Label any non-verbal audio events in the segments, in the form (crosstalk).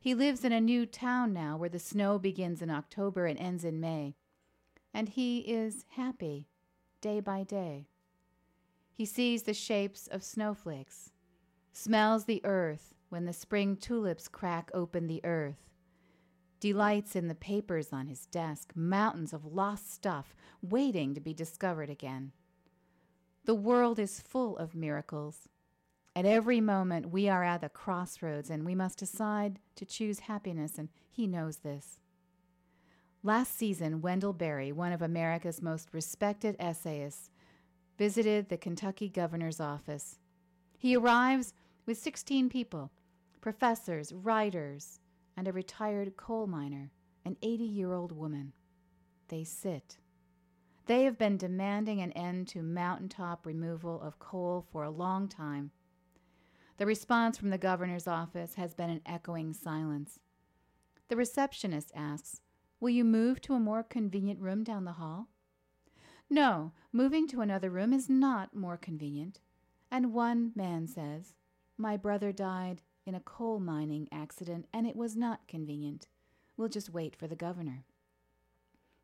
He lives in a new town now where the snow begins in October and ends in May. And he is happy day by day. He sees the shapes of snowflakes, smells the earth when the spring tulips crack open the earth, delights in the papers on his desk, mountains of lost stuff waiting to be discovered again. The world is full of miracles. At every moment, we are at the crossroads and we must decide to choose happiness, and he knows this. Last season, Wendell Berry, one of America's most respected essayists, visited the Kentucky governor's office. He arrives with 16 people professors, writers, and a retired coal miner, an 80 year old woman. They sit. They have been demanding an end to mountaintop removal of coal for a long time. The response from the governor's office has been an echoing silence. The receptionist asks, Will you move to a more convenient room down the hall? No, moving to another room is not more convenient. And one man says, My brother died in a coal mining accident and it was not convenient. We'll just wait for the governor.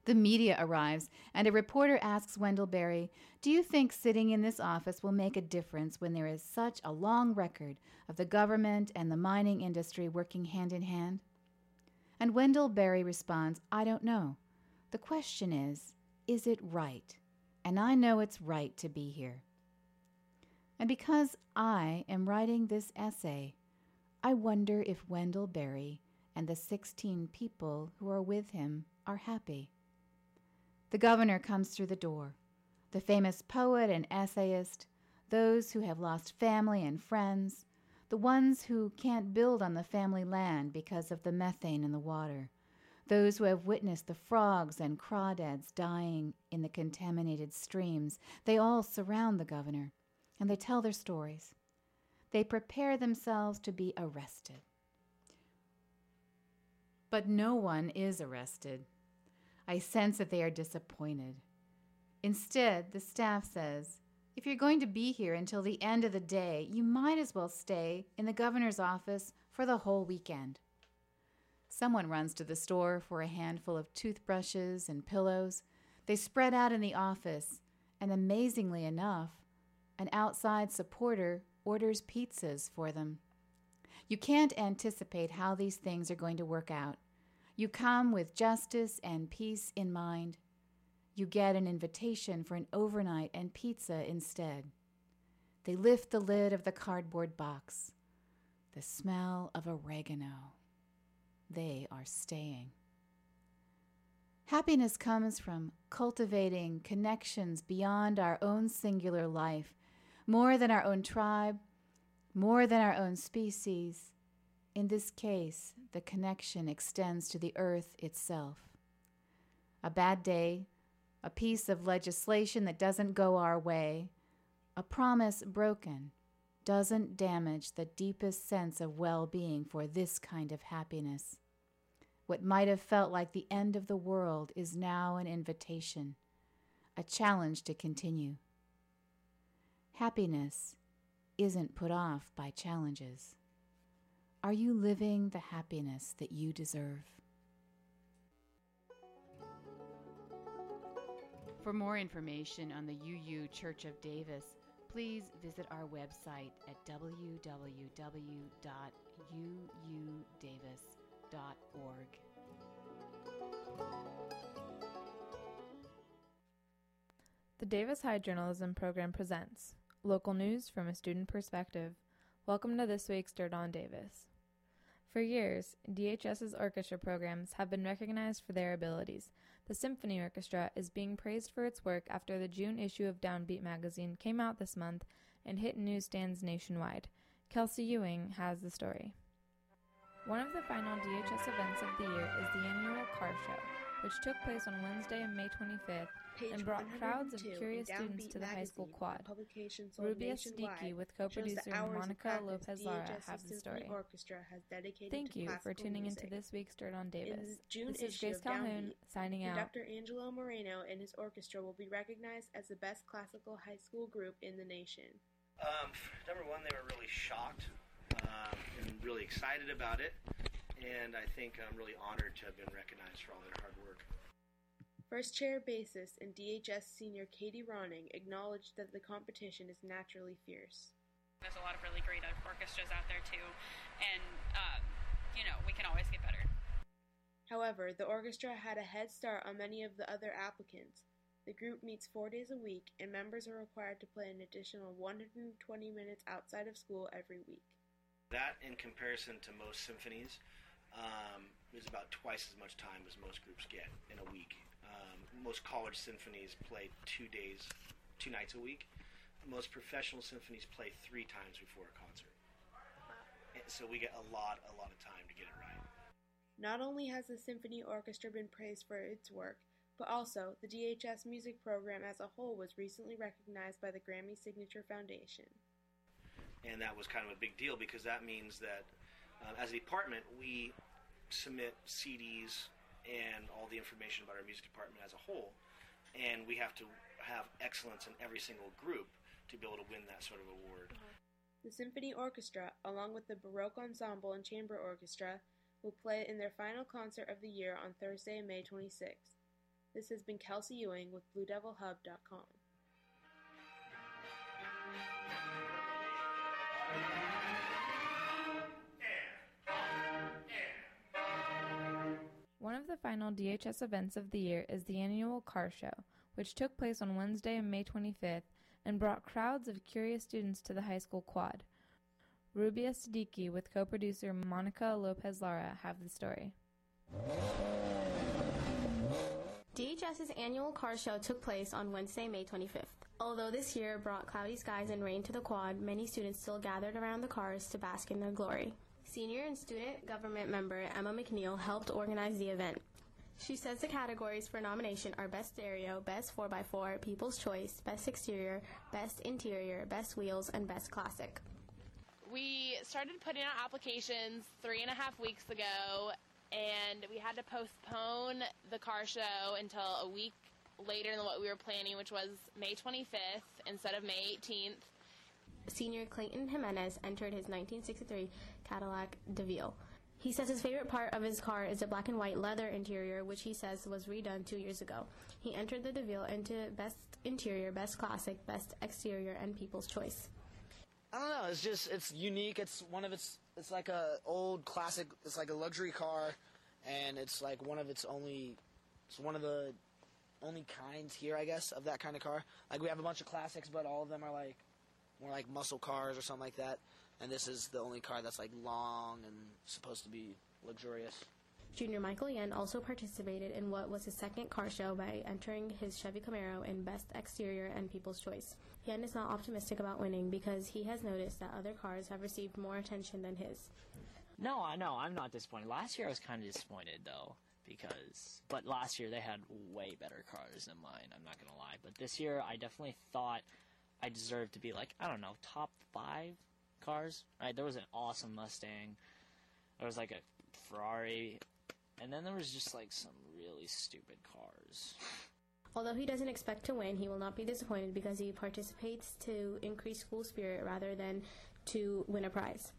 The media arrives, and a reporter asks Wendell Berry, Do you think sitting in this office will make a difference when there is such a long record of the government and the mining industry working hand in hand? And Wendell Berry responds, I don't know. The question is, is it right? And I know it's right to be here. And because I am writing this essay, I wonder if Wendell Berry and the 16 people who are with him are happy. The governor comes through the door. The famous poet and essayist, those who have lost family and friends, the ones who can't build on the family land because of the methane in the water, those who have witnessed the frogs and crawdads dying in the contaminated streams, they all surround the governor and they tell their stories. They prepare themselves to be arrested. But no one is arrested. I sense that they are disappointed. Instead, the staff says, if you're going to be here until the end of the day, you might as well stay in the governor's office for the whole weekend. Someone runs to the store for a handful of toothbrushes and pillows. They spread out in the office, and amazingly enough, an outside supporter orders pizzas for them. You can't anticipate how these things are going to work out. You come with justice and peace in mind. You get an invitation for an overnight and pizza instead. They lift the lid of the cardboard box. The smell of oregano. They are staying. Happiness comes from cultivating connections beyond our own singular life, more than our own tribe, more than our own species, in this case, the connection extends to the earth itself. A bad day, a piece of legislation that doesn't go our way, a promise broken, doesn't damage the deepest sense of well being for this kind of happiness. What might have felt like the end of the world is now an invitation, a challenge to continue. Happiness isn't put off by challenges. Are you living the happiness that you deserve? For more information on the UU Church of Davis, please visit our website at www.uudavis.org. The Davis High Journalism Program presents local news from a student perspective. Welcome to this week's Dirt on Davis. For years, DHS's orchestra programs have been recognized for their abilities. The Symphony Orchestra is being praised for its work after the June issue of Downbeat magazine came out this month and hit newsstands nationwide. Kelsey Ewing has the story. One of the final DHS events of the year is the annual Car Show, which took place on Wednesday, May 25th, and brought crowds of curious students to the high school quad. Rabia Siddiqui with co-producer Monica Lopez Lara have the story. Thank you for tuning into this week's Dirt on Davis. In this is Grace Calhoun Downbeat, signing out. Dr. Angelo Moreno and his orchestra will be recognized as the best classical high school group in the nation. Um, number one, they were really shocked um, and really excited about it. and I think I'm really honored to have been recognized for all their hard work. First chair bassist and DHS senior Katie Ronning acknowledged that the competition is naturally fierce. There's a lot of really great orchestras out there too, and um, you know we can always get better. However, the orchestra had a head start on many of the other applicants. The group meets four days a week, and members are required to play an additional 120 minutes outside of school every week. That, in comparison to most symphonies, um, is about twice as much time as most groups get in a week. Um, most college symphonies play two days, two nights a week. Most professional symphonies play three times before a concert. And so we get a lot, a lot of time to get it right. Not only has the symphony orchestra been praised for its work, but also the DHS music program as a whole was recently recognized by the Grammy Signature Foundation. And that was kind of a big deal because that means that uh, as a department, we submit CDs and all the information about our music department as a whole, and we have to have excellence in every single group to be able to win that sort of award. Mm-hmm. The Symphony Orchestra, along with the Baroque Ensemble and Chamber Orchestra, will play in their final concert of the year on Thursday, May 26th. This has been Kelsey Ewing with BlueDevilHub.com. of the final DHS events of the year is the annual Car Show, which took place on Wednesday, May 25th, and brought crowds of curious students to the high school quad. Rabia Siddiqui with co producer Monica Lopez Lara have the story. DHS's annual car show took place on Wednesday, May 25th. Although this year brought cloudy skies and rain to the quad, many students still gathered around the cars to bask in their glory. Senior and student government member Emma McNeil helped organize the event. She says the categories for nomination are Best Stereo, Best 4x4, People's Choice, Best Exterior, Best Interior, Best Wheels, and Best Classic. We started putting out applications three and a half weeks ago, and we had to postpone the car show until a week later than what we were planning, which was May 25th instead of May 18th. Senior Clayton Jimenez entered his 1963 Cadillac DeVille. He says his favorite part of his car is the black and white leather interior, which he says was redone two years ago. He entered the DeVille into Best Interior, Best Classic, Best Exterior, and People's Choice. I don't know. It's just it's unique. It's one of its. It's like a old classic. It's like a luxury car, and it's like one of its only. It's one of the only kinds here, I guess, of that kind of car. Like we have a bunch of classics, but all of them are like more like muscle cars or something like that. And this is the only car that's like long and supposed to be luxurious. Junior Michael Yen also participated in what was his second car show by entering his Chevy Camaro in Best Exterior and People's Choice. Yen is not optimistic about winning because he has noticed that other cars have received more attention than his. No, I know I'm not disappointed. Last year I was kind of disappointed though because, but last year they had way better cars than mine. I'm not gonna lie, but this year I definitely thought I deserved to be like I don't know top five cars. Right, there was an awesome Mustang. There was like a Ferrari, and then there was just like some really stupid cars. Although he doesn't expect to win, he will not be disappointed because he participates to increase school spirit rather than to win a prize.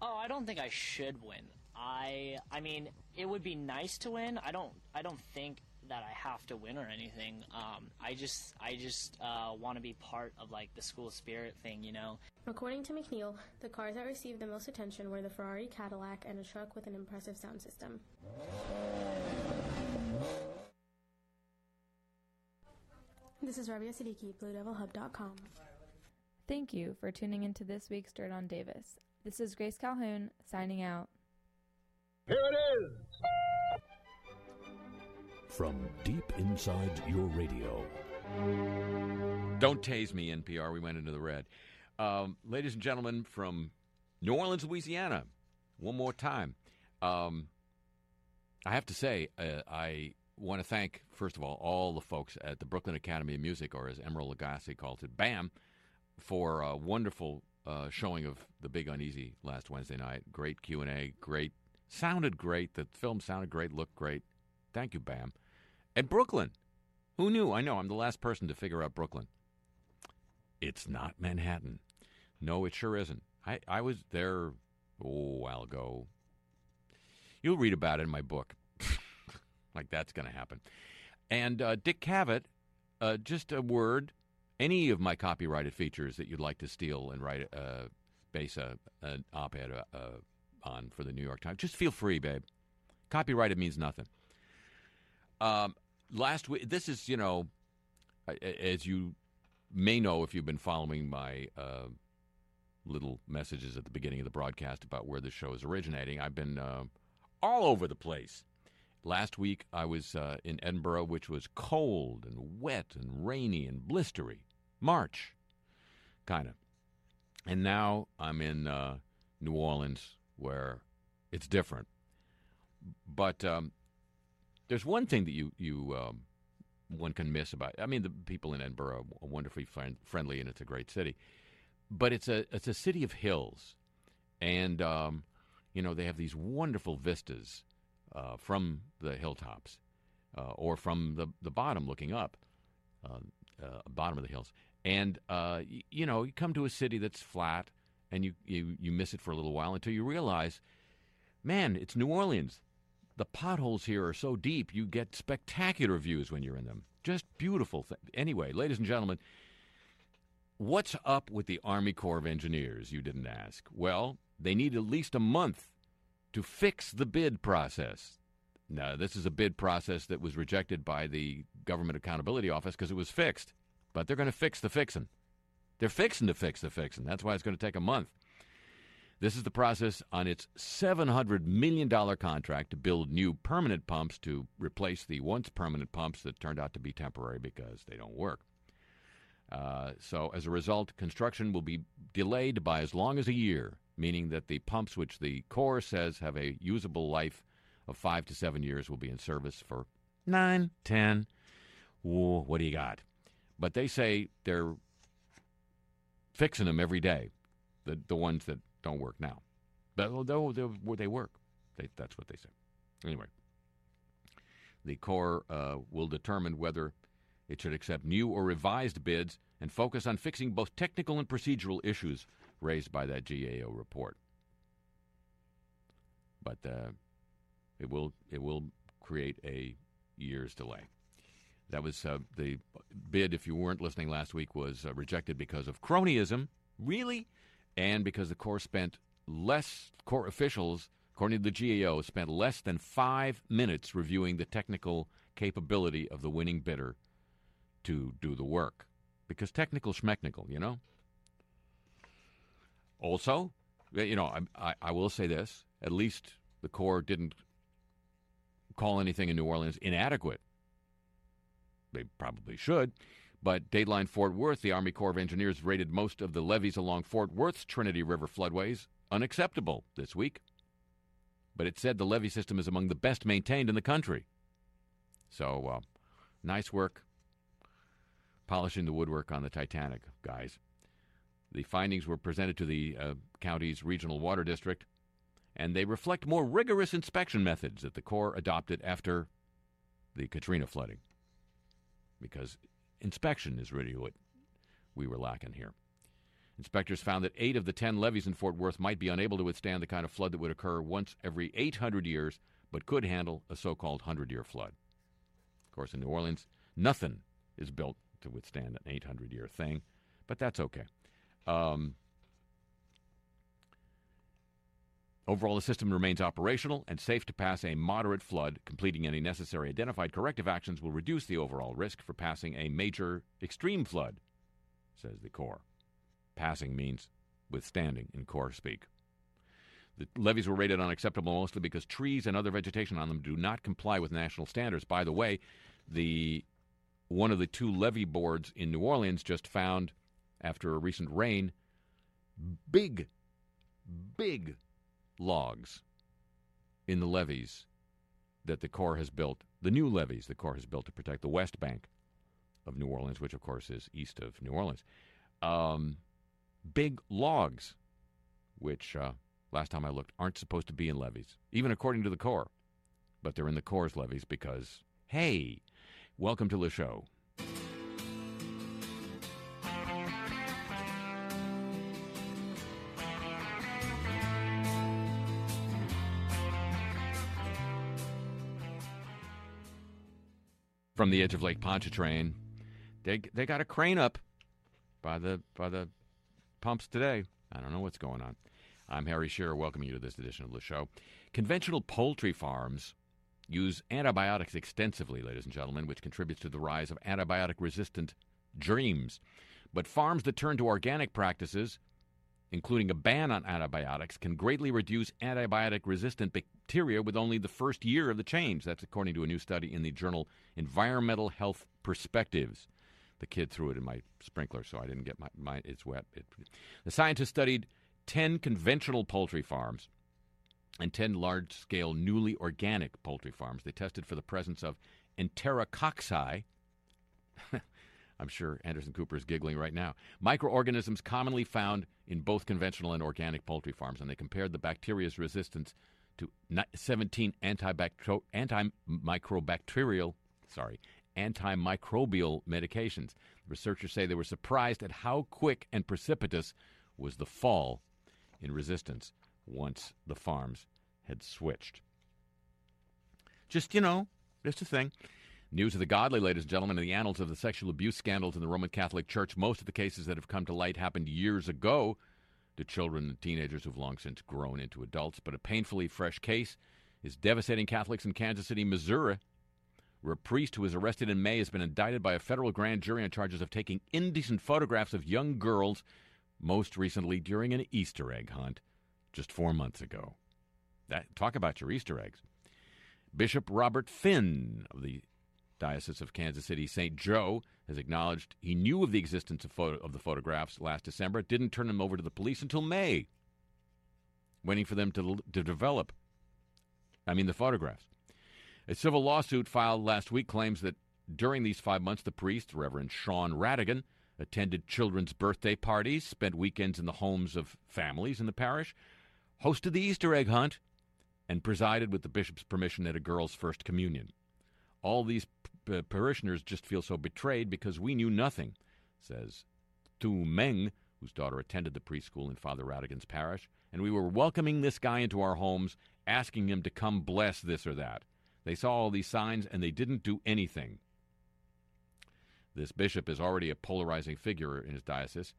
Oh, I don't think I should win. I I mean, it would be nice to win. I don't I don't think that I have to win or anything. Um, I just I just uh, want to be part of like the school spirit thing, you know. According to McNeil, the cars that received the most attention were the Ferrari Cadillac and a truck with an impressive sound system. This is Rabia Siddiqui, BlueDevilHub.com. Thank you for tuning into this week's Dirt on Davis. This is Grace Calhoun signing out. Here it is! From deep inside your radio. Don't tase me, NPR. We went into the red. Um, ladies and gentlemen from New Orleans, Louisiana, one more time. Um, I have to say, uh, I want to thank, first of all, all the folks at the Brooklyn Academy of Music, or as Emeril Lagasse calls it, BAM, for a wonderful uh, showing of The Big Uneasy last Wednesday night. Great Q&A, great, sounded great. The film sounded great, looked great. Thank you, BAM. And Brooklyn. Who knew? I know, I'm the last person to figure out Brooklyn. It's not Manhattan. No, it sure isn't. I, I was there oh, a while ago. You'll read about it in my book. (laughs) like that's going to happen. And uh, Dick Cavett, uh, just a word. Any of my copyrighted features that you'd like to steal and write, uh, base a, an op-ed uh, on for the New York Times, just feel free, babe. Copyrighted means nothing. Um, last week, this is you know, as you may know if you've been following my uh, little messages at the beginning of the broadcast about where the show is originating. I've been uh, all over the place. Last week I was uh, in Edinburgh, which was cold and wet and rainy and blistery. March, kind of. And now I'm in uh, New Orleans, where it's different. But um, there's one thing that you you um, one can miss about. I mean, the people in Edinburgh are wonderfully friend, friendly, and it's a great city. But it's a it's a city of hills, and um, you know they have these wonderful vistas uh, from the hilltops, uh, or from the the bottom looking up, uh, uh bottom of the hills. And uh, y- you know you come to a city that's flat, and you, you you miss it for a little while until you realize, man, it's New Orleans the potholes here are so deep, you get spectacular views when you're in them. Just beautiful. Th- anyway, ladies and gentlemen, what's up with the Army Corps of Engineers, you didn't ask? Well, they need at least a month to fix the bid process. Now, this is a bid process that was rejected by the Government Accountability Office because it was fixed. But they're going to fix the fixin'. They're fixing to fix the fixin'. That's why it's going to take a month. This is the process on its $700 million contract to build new permanent pumps to replace the once permanent pumps that turned out to be temporary because they don't work. Uh, so, as a result, construction will be delayed by as long as a year, meaning that the pumps, which the Corps says have a usable life of five to seven years, will be in service for nine, ten. Ooh, what do you got? But they say they're fixing them every day, the, the ones that don't work now. But though they work, they, that's what they say. Anyway, the Corps uh, will determine whether it should accept new or revised bids and focus on fixing both technical and procedural issues raised by that GAO report. But uh, it will it will create a year's delay. That was uh, the bid. If you weren't listening last week, was uh, rejected because of cronyism. Really, and because the Corps spent less, Corps officials, according to the GAO, spent less than five minutes reviewing the technical capability of the winning bidder to do the work. Because technical schmechnical, you know? Also, you know, I, I, I will say this at least the Corps didn't call anything in New Orleans inadequate. They probably should. But Dateline Fort Worth, the Army Corps of Engineers rated most of the levees along Fort Worth's Trinity River floodways unacceptable this week. But it said the levee system is among the best maintained in the country. So, uh, nice work polishing the woodwork on the Titanic, guys. The findings were presented to the uh, county's regional water district, and they reflect more rigorous inspection methods that the Corps adopted after the Katrina flooding. Because Inspection is really what we were lacking here. Inspectors found that eight of the ten levees in Fort Worth might be unable to withstand the kind of flood that would occur once every 800 years, but could handle a so called 100 year flood. Of course, in New Orleans, nothing is built to withstand an 800 year thing, but that's okay. Um, Overall, the system remains operational and safe to pass a moderate flood. Completing any necessary identified corrective actions will reduce the overall risk for passing a major extreme flood, says the Corps. Passing means withstanding in Corps speak. The levees were rated unacceptable mostly because trees and other vegetation on them do not comply with national standards. By the way, the one of the two levee boards in New Orleans just found, after a recent rain, big, big logs in the levees that the Corps has built, the new levees the Corps has built to protect the West Bank of New Orleans, which of course is east of New Orleans. Um, big logs, which uh, last time I looked aren't supposed to be in levees, even according to the Corps. But they're in the Corps' levees because, hey, welcome to the show. From the edge of Lake Pontchartrain. They they got a crane up by the by the pumps today. I don't know what's going on. I'm Harry Shearer, welcoming you to this edition of the show. Conventional poultry farms use antibiotics extensively, ladies and gentlemen, which contributes to the rise of antibiotic resistant dreams. But farms that turn to organic practices, including a ban on antibiotics, can greatly reduce antibiotic resistant bacteria with only the first year of the change. That's according to a new study in the journal Environmental Health Perspectives. The kid threw it in my sprinkler, so I didn't get my, my it's wet. It, the scientists studied 10 conventional poultry farms and 10 large scale newly organic poultry farms. They tested for the presence of enterococci. (laughs) I'm sure Anderson Cooper is giggling right now. Microorganisms commonly found in both conventional and organic poultry farms, and they compared the bacteria's resistance to 17 antibacter- antimicrobacterial, sorry, antimicrobial medications. Researchers say they were surprised at how quick and precipitous was the fall in resistance once the farms had switched. Just, you know, just a thing. News of the godly, ladies and gentlemen, in the annals of the sexual abuse scandals in the Roman Catholic Church. Most of the cases that have come to light happened years ago to children and teenagers who've long since grown into adults. But a painfully fresh case is devastating Catholics in Kansas City, Missouri, where a priest who was arrested in May has been indicted by a federal grand jury on charges of taking indecent photographs of young girls, most recently during an Easter egg hunt just four months ago. That, talk about your Easter eggs. Bishop Robert Finn of the Diocese of Kansas City St. Joe has acknowledged he knew of the existence of, photo, of the photographs last December, didn't turn them over to the police until May, waiting for them to, to develop. I mean, the photographs. A civil lawsuit filed last week claims that during these five months, the priest, Reverend Shawn Ratigan, attended children's birthday parties, spent weekends in the homes of families in the parish, hosted the Easter egg hunt, and presided with the bishop's permission at a girl's first communion. All these p- parishioners just feel so betrayed because we knew nothing, says Tu Meng, whose daughter attended the preschool in Father Ratigan's parish, and we were welcoming this guy into our homes, asking him to come bless this or that. They saw all these signs and they didn't do anything. This bishop is already a polarizing figure in his diocese.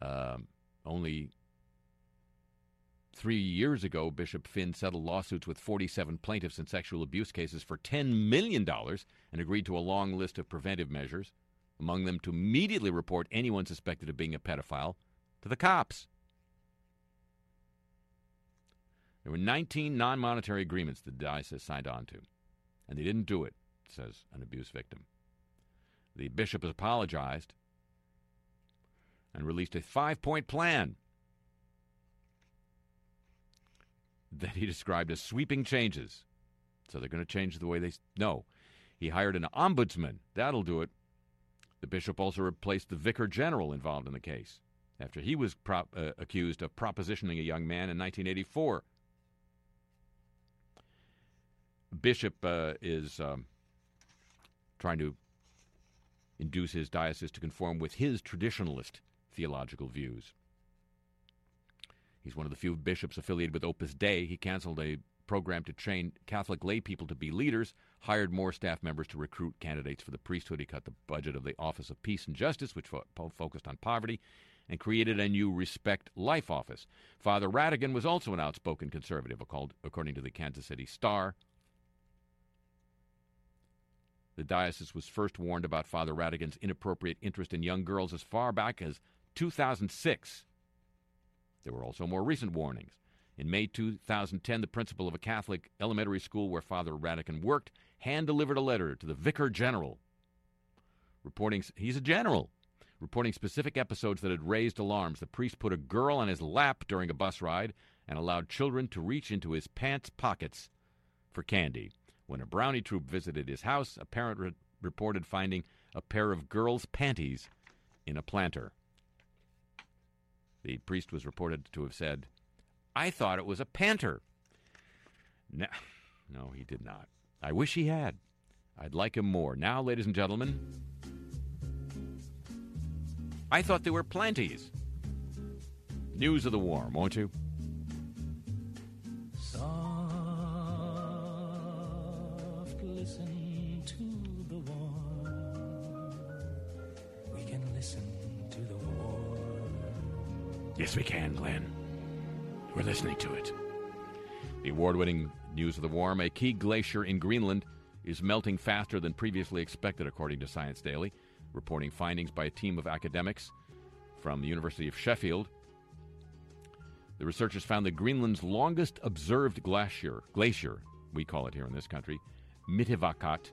Um, only three years ago, Bishop Finn settled lawsuits with 47 plaintiffs in sexual abuse cases for $10 million and agreed to a long list of preventive measures, among them to immediately report anyone suspected of being a pedophile to the cops. There were 19 non monetary agreements the diocese signed on to, and they didn't do it, says an abuse victim. The bishop has apologized and released a five point plan that he described as sweeping changes. So they're going to change the way they. No. He hired an ombudsman. That'll do it. The bishop also replaced the vicar general involved in the case after he was uh, accused of propositioning a young man in 1984. Bishop uh, is um, trying to induce his diocese to conform with his traditionalist theological views. He's one of the few bishops affiliated with Opus Dei. He canceled a program to train Catholic lay people to be leaders, hired more staff members to recruit candidates for the priesthood. He cut the budget of the Office of Peace and Justice, which fo- focused on poverty, and created a new Respect Life office. Father Ratigan was also an outspoken conservative, according to the Kansas City Star. The diocese was first warned about Father Ratigan's inappropriate interest in young girls as far back as 2006. There were also more recent warnings. In May 2010, the principal of a Catholic elementary school where Father Ratigan worked hand delivered a letter to the Vicar General, reporting he's a general, reporting specific episodes that had raised alarms. The priest put a girl on his lap during a bus ride and allowed children to reach into his pants pockets for candy. When a brownie troop visited his house, a parent re- reported finding a pair of girls' panties in a planter. The priest was reported to have said, I thought it was a panther. No, no, he did not. I wish he had. I'd like him more. Now, ladies and gentlemen, I thought they were planties. News of the warm, won't you? listen Yes, we can, Glenn. We're listening to it. The award winning News of the Warm a key glacier in Greenland is melting faster than previously expected, according to Science Daily, reporting findings by a team of academics from the University of Sheffield. The researchers found that Greenland's longest observed glacier, glacier, we call it here in this country, Mittivakkat,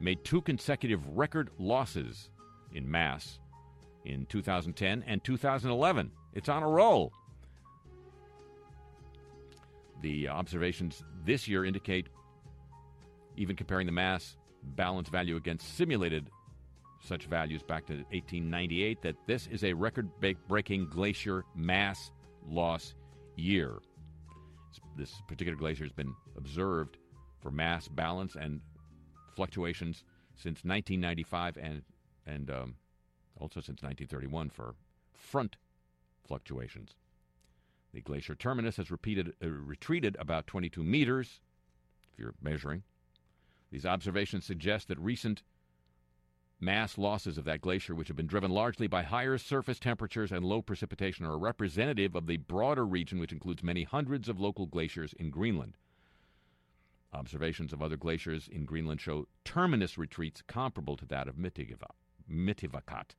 made two consecutive record losses in mass in 2010 and 2011. It's on a roll. The observations this year indicate, even comparing the mass balance value against simulated such values back to 1898, that this is a record breaking glacier mass loss year. This particular glacier has been observed for mass balance and fluctuations since 1995 and, and um, also since 1931 for front fluctuations. The glacier terminus has repeated, uh, retreated about 22 meters, if you're measuring. These observations suggest that recent mass losses of that glacier, which have been driven largely by higher surface temperatures and low precipitation, are representative of the broader region, which includes many hundreds of local glaciers in Greenland. Observations of other glaciers in Greenland show terminus retreats comparable to that of Mittivakkat.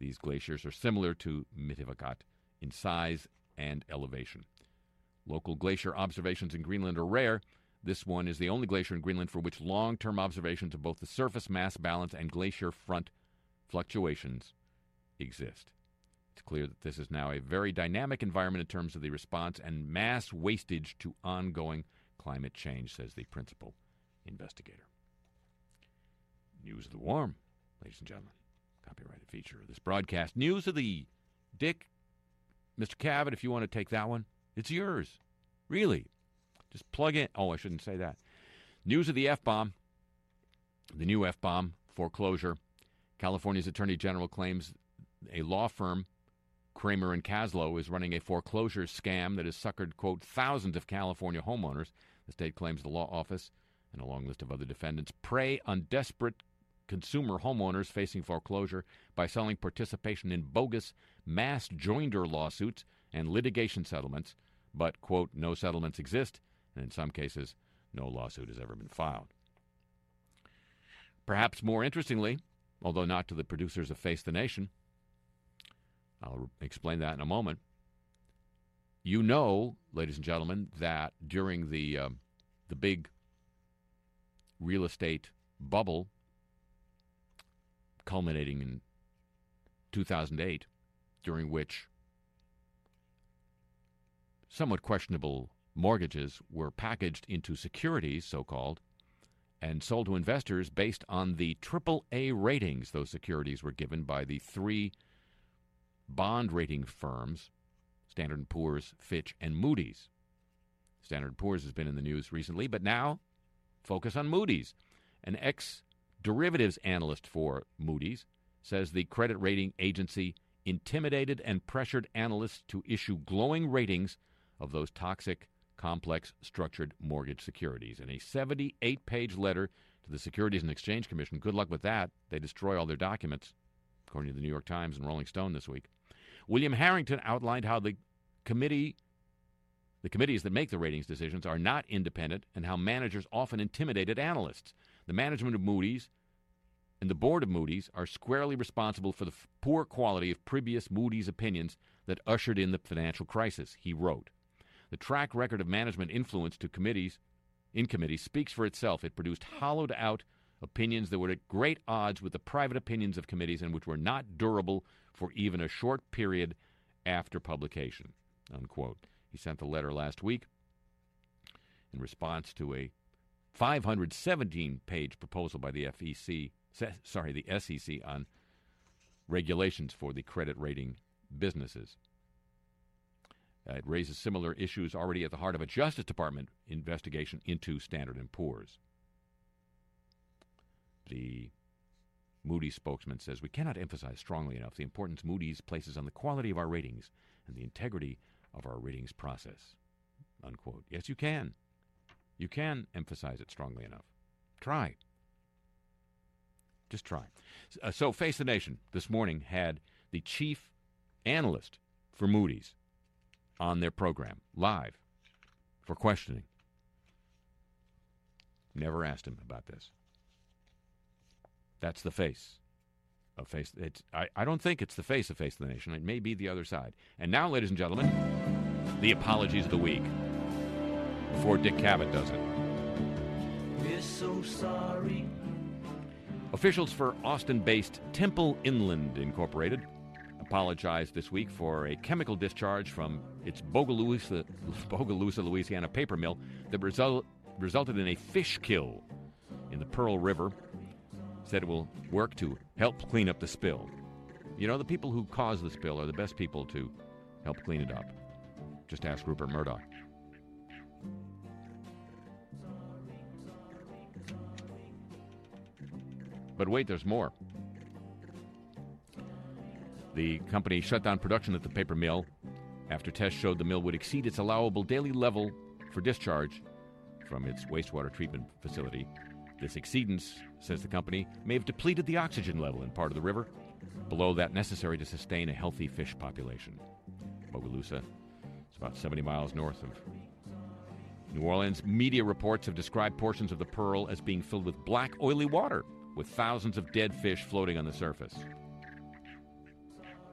These glaciers are similar to Mittivakkat in size and elevation. Local glacier observations in Greenland are rare. This one is the only glacier in Greenland for which long term observations of both the surface mass balance and glacier front fluctuations exist. It's clear that this is now a very dynamic environment in terms of the response and mass wastage to ongoing climate change, says the principal investigator. News of the Warm, ladies and gentlemen. Copyrighted feature of this broadcast. News of the Dick Mr. Cavett, if you want to take that one, it's yours. Really. Just plug in. Oh, I shouldn't say that. News of the F bomb, the new F bomb foreclosure. California's Attorney General claims a law firm, Kramer and Kaslow, is running a foreclosure scam that has suckered, quote, thousands of California homeowners. The state claims the law office and a long list of other defendants prey on desperate consumer homeowners facing foreclosure by selling participation in bogus mass joinder lawsuits and litigation settlements, but, quote, no settlements exist, and in some cases, no lawsuit has ever been filed. Perhaps more interestingly, although not to the producers of Face the Nation, I'll explain that in a moment. You know, ladies and gentlemen, that during the uh, the big real estate bubble culminating in 2008, during which somewhat questionable mortgages were packaged into securities, so called, and sold to investors based on the AAA ratings those securities were given by the three bond rating firms Standard & Poor's, Fitch, and Moody's. Standard & Poor's has been in the news recently, but now focus on Moody's. An ex derivatives analyst for Moody's, says the credit rating agency intimidated and pressured analysts to issue glowing ratings of those toxic, complex, structured mortgage securities. In a 78 page letter to the Securities and Exchange Commission, good luck with that. They destroy all their documents, according to the New York Times and Rolling Stone this week. William Harrington outlined how the committee the committees that make the ratings decisions are not independent and how managers often intimidated analysts. The management of Moody's and the board of Moody's are squarely responsible for the f- poor quality of previous Moody's opinions that ushered in the financial crisis, he wrote. The track record of management influence to committees in committees speaks for itself. It produced hollowed out opinions that were at great odds with the private opinions of committees and which were not durable for even a short period after publication. Unquote. He sent the letter last week in response to a 517 page proposal by the FEC, sorry, the SEC on regulations for the credit rating businesses. Uh, it raises similar issues already at the heart of a Justice Department investigation into Standard & Poor's. The Moody's spokesman says we cannot emphasize strongly enough the importance Moody's places on the quality of our ratings and the integrity of our ratings process. Unquote. Yes, you can. You can emphasize it strongly enough. Try. Just try. Uh, so, Face the Nation this morning had the chief analyst for Moody's on their program live for questioning. Never asked him about this. That's the face of face. It's, I, I don't think it's the face of Face the Nation. It may be the other side. And now, ladies and gentlemen, the apologies of the week. Before Dick Cavett does it. We're so sorry. Officials for Austin based Temple Inland Incorporated apologized this week for a chemical discharge from its Bogalusa, Bogalusa Louisiana paper mill that result, resulted in a fish kill in the Pearl River. Said it will work to help clean up the spill. You know, the people who caused the spill are the best people to help clean it up. Just ask Rupert Murdoch. But wait, there's more. The company shut down production at the paper mill after tests showed the mill would exceed its allowable daily level for discharge from its wastewater treatment facility. This exceedance, says the company, may have depleted the oxygen level in part of the river, below that necessary to sustain a healthy fish population. Bogalusa is about 70 miles north of New Orleans. Media reports have described portions of the Pearl as being filled with black, oily water, with thousands of dead fish floating on the surface.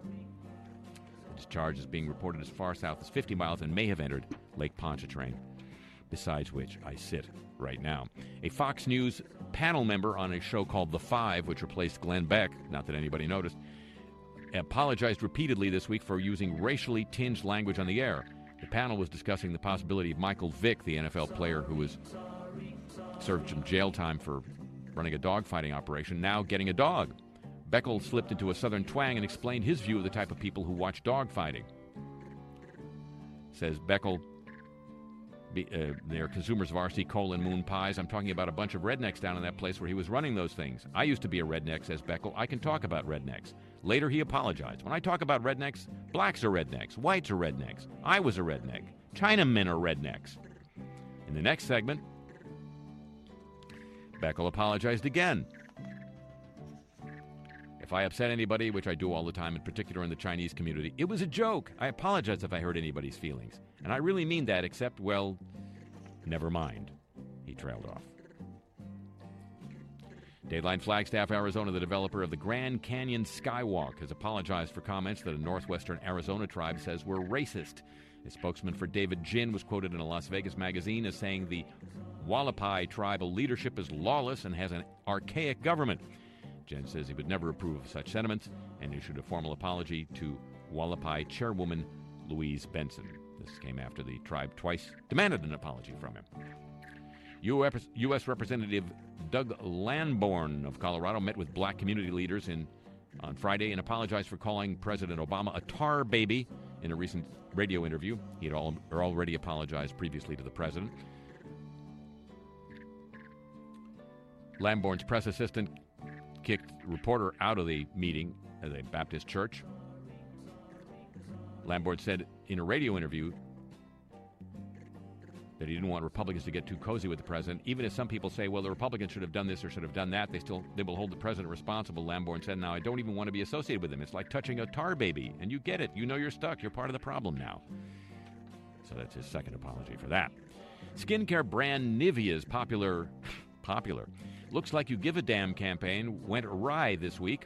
The discharge is being reported as far south as 50 miles and may have entered Lake Pontchartrain, besides which I sit right now. A Fox News panel member on a show called The Five, which replaced Glenn Beck, not that anybody noticed, apologized repeatedly this week for using racially tinged language on the air. The panel was discussing the possibility of Michael Vick, the NFL player who was served some jail time for running a dogfighting operation, now getting a dog. Beckel slipped into a southern twang and explained his view of the type of people who watch dogfighting. Says Beckel, be, uh, they're consumers of RC Cola and moon pies. I'm talking about a bunch of rednecks down in that place where he was running those things. I used to be a redneck, says Beckel. I can talk about rednecks. Later, he apologized. When I talk about rednecks, blacks are rednecks, whites are rednecks. I was a redneck. Chinamen are rednecks. In the next segment, Beckel apologized again. If I upset anybody, which I do all the time, in particular in the Chinese community, it was a joke. I apologize if I hurt anybody's feelings. And I really mean that, except, well, never mind. He trailed off. Dateline Flagstaff, Arizona, the developer of the Grand Canyon Skywalk, has apologized for comments that a northwestern Arizona tribe says were racist. A spokesman for David Jin was quoted in a Las Vegas magazine as saying the Hualapai tribal leadership is lawless and has an archaic government. Jin says he would never approve of such sentiments and issued a formal apology to Hualapai chairwoman Louise Benson. This came after the tribe twice demanded an apology from him. U.S. Representative Doug Lamborn of Colorado met with black community leaders in, on Friday and apologized for calling President Obama a tar baby in a recent radio interview. He had already apologized previously to the president. Lamborn's press assistant kicked reporter out of the meeting at a Baptist church. Lamborn said in a radio interview that he didn't want Republicans to get too cozy with the president. Even if some people say, well, the Republicans should have done this or should have done that, they still they will hold the president responsible. Lamborn said, now I don't even want to be associated with him. It's like touching a tar baby, and you get it. You know you're stuck. You're part of the problem now. So that's his second apology for that. Skincare brand Nivea's popular (laughs) popular looks like you give a damn campaign went awry this week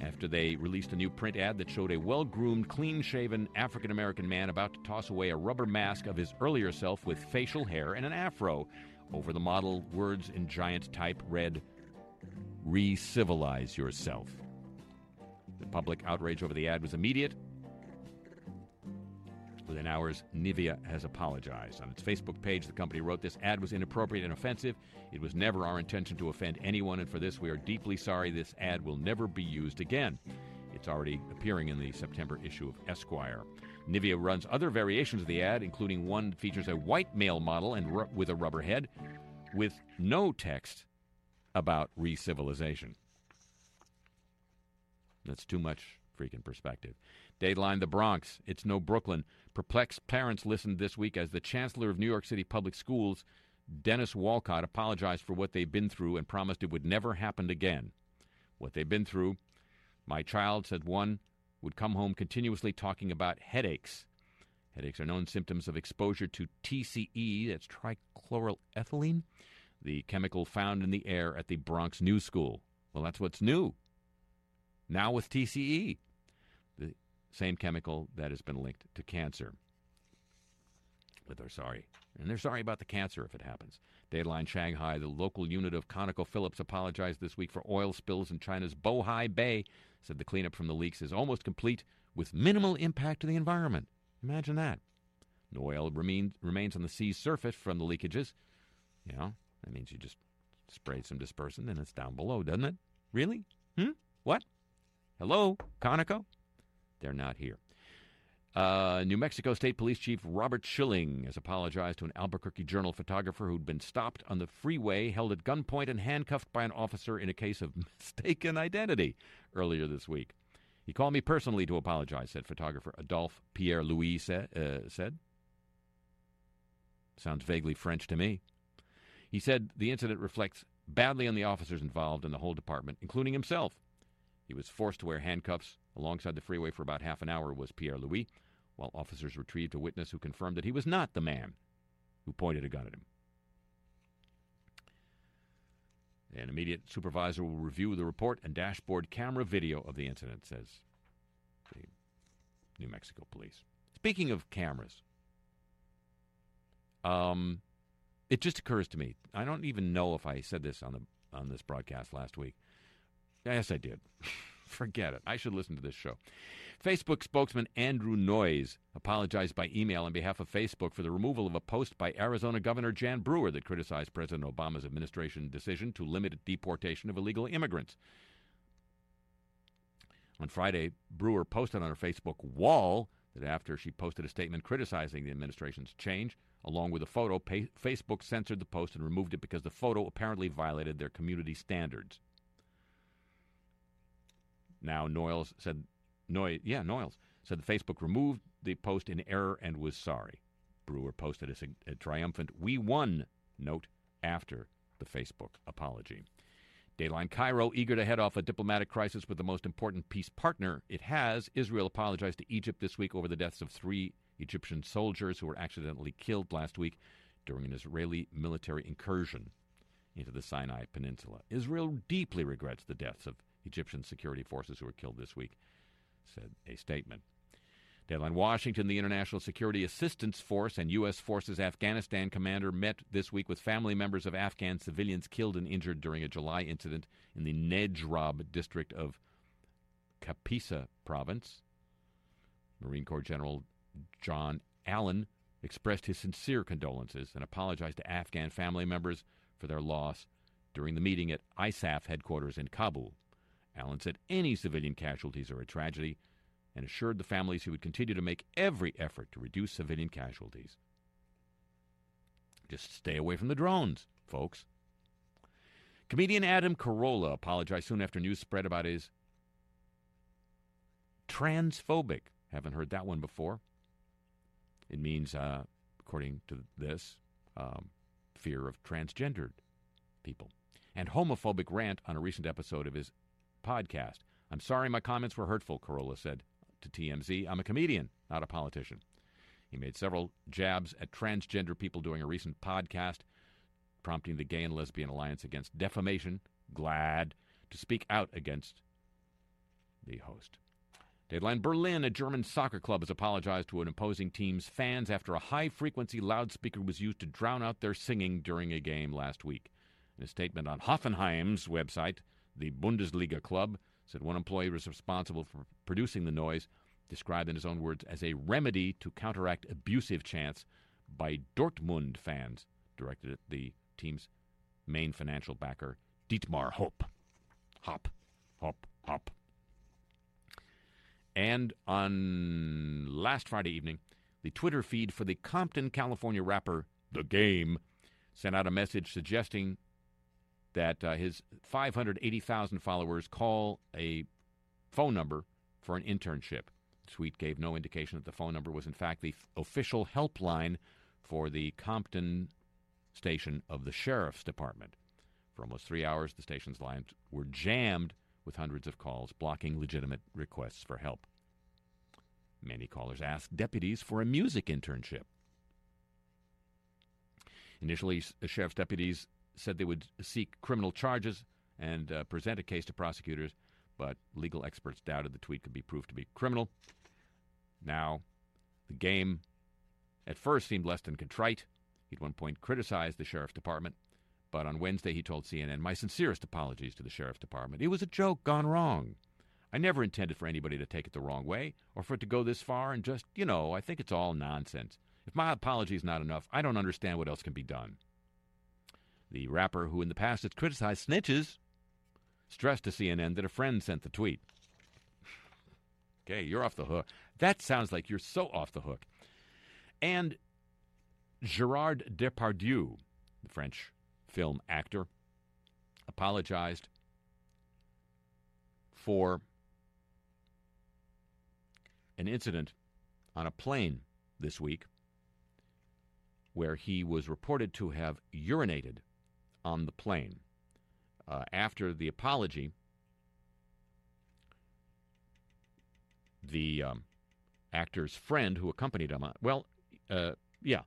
after they released a new print ad that showed a well groomed, clean shaven African American man about to toss away a rubber mask of his earlier self with facial hair and an afro. Over the model, words in giant type read, Re civilize yourself. The public outrage over the ad was immediate. Within hours, Nivea has apologized. On its Facebook page, the company wrote this ad was inappropriate and offensive. It was never our intention to offend anyone, and for this, we are deeply sorry. This ad will never be used again. It's already appearing in the September issue of Esquire. Nivea runs other variations of the ad, including one that features a white male model and ru- with a rubber head, with no text about re-civilization. That's too much freaking perspective. Dateline The Bronx. It's no Brooklyn. Perplexed parents listened this week as the chancellor of New York City Public Schools Dennis Walcott apologized for what they've been through and promised it would never happen again. What they've been through, my child, said one, would come home continuously talking about headaches. Headaches are known symptoms of exposure to TCE, that's trichloroethylene, the chemical found in the air at the Bronx New School. Well, that's what's new. Now with TCE, same chemical that has been linked to cancer. But they're sorry. And they're sorry about the cancer if it happens. Dateline Shanghai, the local unit of ConocoPhillips, apologized this week for oil spills in China's Bohai Bay, said the cleanup from the leaks is almost complete with minimal impact to the environment. Imagine that. No oil remain, remains on the sea's surface from the leakages. You know, that means you just spray some dispersant and it's down below, doesn't it? Really? Hmm? What? Hello, Conoco? They're not here. Uh, New Mexico State Police Chief Robert Shilling has apologized to an Albuquerque Journal photographer who'd been stopped on the freeway, held at gunpoint, and handcuffed by an officer in a case of (laughs) mistaken identity earlier this week. He called me personally to apologize, said photographer Adolphe Pierre Louis sa- uh, said. Sounds vaguely French to me. He said the incident reflects badly on the officers involved and the whole department, including himself. He was forced to wear handcuffs alongside the freeway for about half an hour, was Pierre Louis, while officers retrieved a witness who confirmed that he was not the man who pointed a gun at him. An immediate supervisor will review the report and dashboard camera video of the incident, says the New Mexico police. Speaking of cameras, um, it just occurs to me. I don't even know if I said this on the on this broadcast last week. Yes, I did. Forget it. I should listen to this show. Facebook spokesman Andrew Noyes apologized by email on behalf of Facebook for the removal of a post by Arizona Governor Jan Brewer that criticized President Obama's administration decision to limit deportation of illegal immigrants. On Friday, Brewer posted on her Facebook wall that after she posted a statement criticizing the administration's change, along with a photo, Facebook censored the post and removed it because the photo apparently violated their community standards. Now, Noyles said, Noy, yeah, Noyles said the Facebook removed the post in error and was sorry. Brewer posted a, a triumphant "We won" note after the Facebook apology. Dayline Cairo, eager to head off a diplomatic crisis with the most important peace partner it has, Israel apologized to Egypt this week over the deaths of three Egyptian soldiers who were accidentally killed last week during an Israeli military incursion into the Sinai Peninsula. Israel deeply regrets the deaths of Egyptian security forces who were killed this week, said a statement. Deadline Washington, the International Security Assistance Force and U.S. Forces Afghanistan commander met this week with family members of Afghan civilians killed and injured during a July incident in the Nejrab district of Kapisa province. Marine Corps General John Allen expressed his sincere condolences and apologized to Afghan family members for their loss during the meeting at ISAF headquarters in Kabul. Allen said any civilian casualties are a tragedy and assured the families he would continue to make every effort to reduce civilian casualties. Just stay away from the drones, folks. Comedian Adam Carolla apologized soon after news spread about his transphobic. Haven't heard that one before. It means, uh, according to this, um, fear of transgendered people. And homophobic rant on a recent episode of his podcast. I'm sorry my comments were hurtful, Carolla said to TMZ. I'm a comedian, not a politician. He made several jabs at transgender people during a recent podcast, prompting the Gay and Lesbian Alliance Against Defamation, GLAAD, to speak out against the host. Deadline Berlin, a German soccer club, has apologized to an opposing team's fans after a high frequency loudspeaker was used to drown out their singing during a game last week. In a statement on Hoffenheim's website, the Bundesliga club said one employee was responsible for producing the noise, described in his own words as a remedy to counteract abusive chants by Dortmund fans, directed at the team's main financial backer, Dietmar Hopp. Hop, hop, hop. And on last Friday evening, the Twitter feed for the Compton, California rapper The Game sent out a message suggesting that uh, his 580,000 followers call a phone number for an internship. The gave no indication that the phone number was, in fact, the f- official helpline for the Compton station of the sheriff's department. For almost three hours, the station's lines were jammed with hundreds of calls blocking legitimate requests for help. Many callers asked deputies for a music internship. Initially, s- sheriff's deputies said they would seek criminal charges and uh, present a case to prosecutors, but legal experts doubted the tweet could be proved to be criminal. Now, the game at first seemed less than contrite. He at one point criticized the sheriff's department, but on Wednesday he told CNN, My sincerest apologies to the sheriff's department. It was a joke gone wrong. I never intended for anybody to take it the wrong way or for it to go this far and just, you know, I think it's all nonsense. If my apology is not enough, I don't understand what else can be done. The rapper, who in the past has criticized snitches, stressed to CNN that a friend sent the tweet. okay, you're off the hook. That sounds like you're so off the hook. And Gerard Depardieu, the French film actor, apologized for an incident on a plane this week where he was reported to have urinated on the plane. Uh, after the apology, the um, actor's friend who accompanied him, on, well, uh, yeah,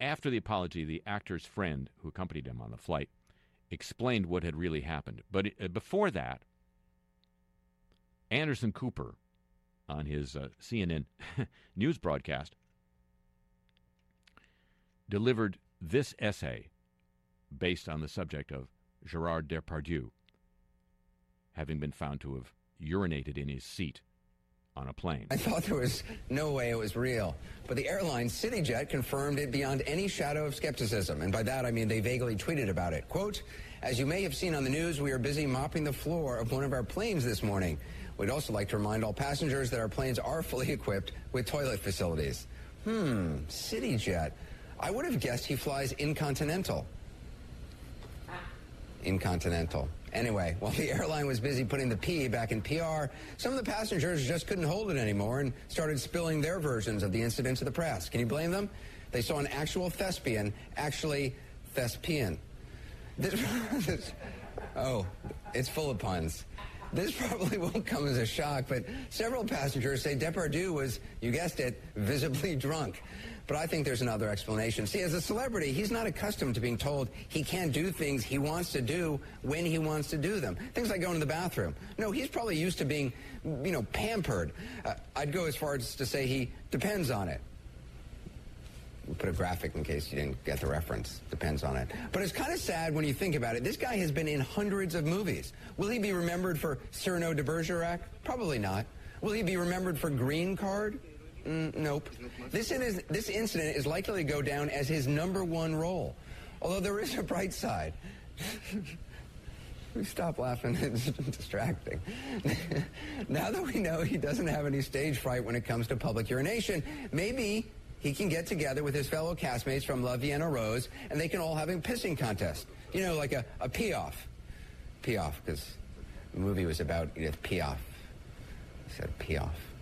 after the apology, the actor's friend who accompanied him on the flight explained what had really happened. But uh, before that, Anderson Cooper on his uh, CNN (laughs) news broadcast delivered this essay based on the subject of Gerard Depardieu having been found to have urinated in his seat on a plane. I thought there was no way it was real. But the airline CityJet confirmed it beyond any shadow of skepticism. And by that, I mean they vaguely tweeted about it. Quote, as you may have seen on the news, we are busy mopping the floor of one of our planes this morning. We'd also like to remind all passengers that our planes are fully equipped with toilet facilities. Hmm, CityJet. I would have guessed he flies Incontinental. Incontinental. Anyway, (laughs) while the airline was busy putting the P back in PR, some of the passengers just couldn't hold it anymore and started spilling their versions of the incident to the press. Can you blame them? They saw an actual thespian actually thespian. This, (laughs) this, oh, it's full of puns. This (laughs) probably won't come as a shock, but several passengers say Depardieu was, you guessed it, visibly drunk. But I think there's another explanation. See, as a celebrity, he's not accustomed to being told he can't do things he wants to do when he wants to do them. Things like going to the bathroom. No, he's probably used to being, you know, pampered. Uh, I'd go as far as to say he depends on it. We'll put a graphic in case you didn't get the reference. Depends on it. But it's kind of sad when you think about it. This guy has been in hundreds of movies. Will he be remembered for Cyrano de Bergerac? Probably not. Will he be remembered for Green Card? Mm, nope. This, is, this incident is likely to go down as his number one role. Although there is a bright side. (laughs) We stop laughing. (laughs) It's distracting. (laughs) now that we know he doesn't have any stage fright when it comes to public urination, maybe he can get together with his fellow castmates from La Vie en Rose and they can all have a pissing contest. You know, like a, a pee-off. Pee-off, because the movie was about Edith Piaf. I said pee-off.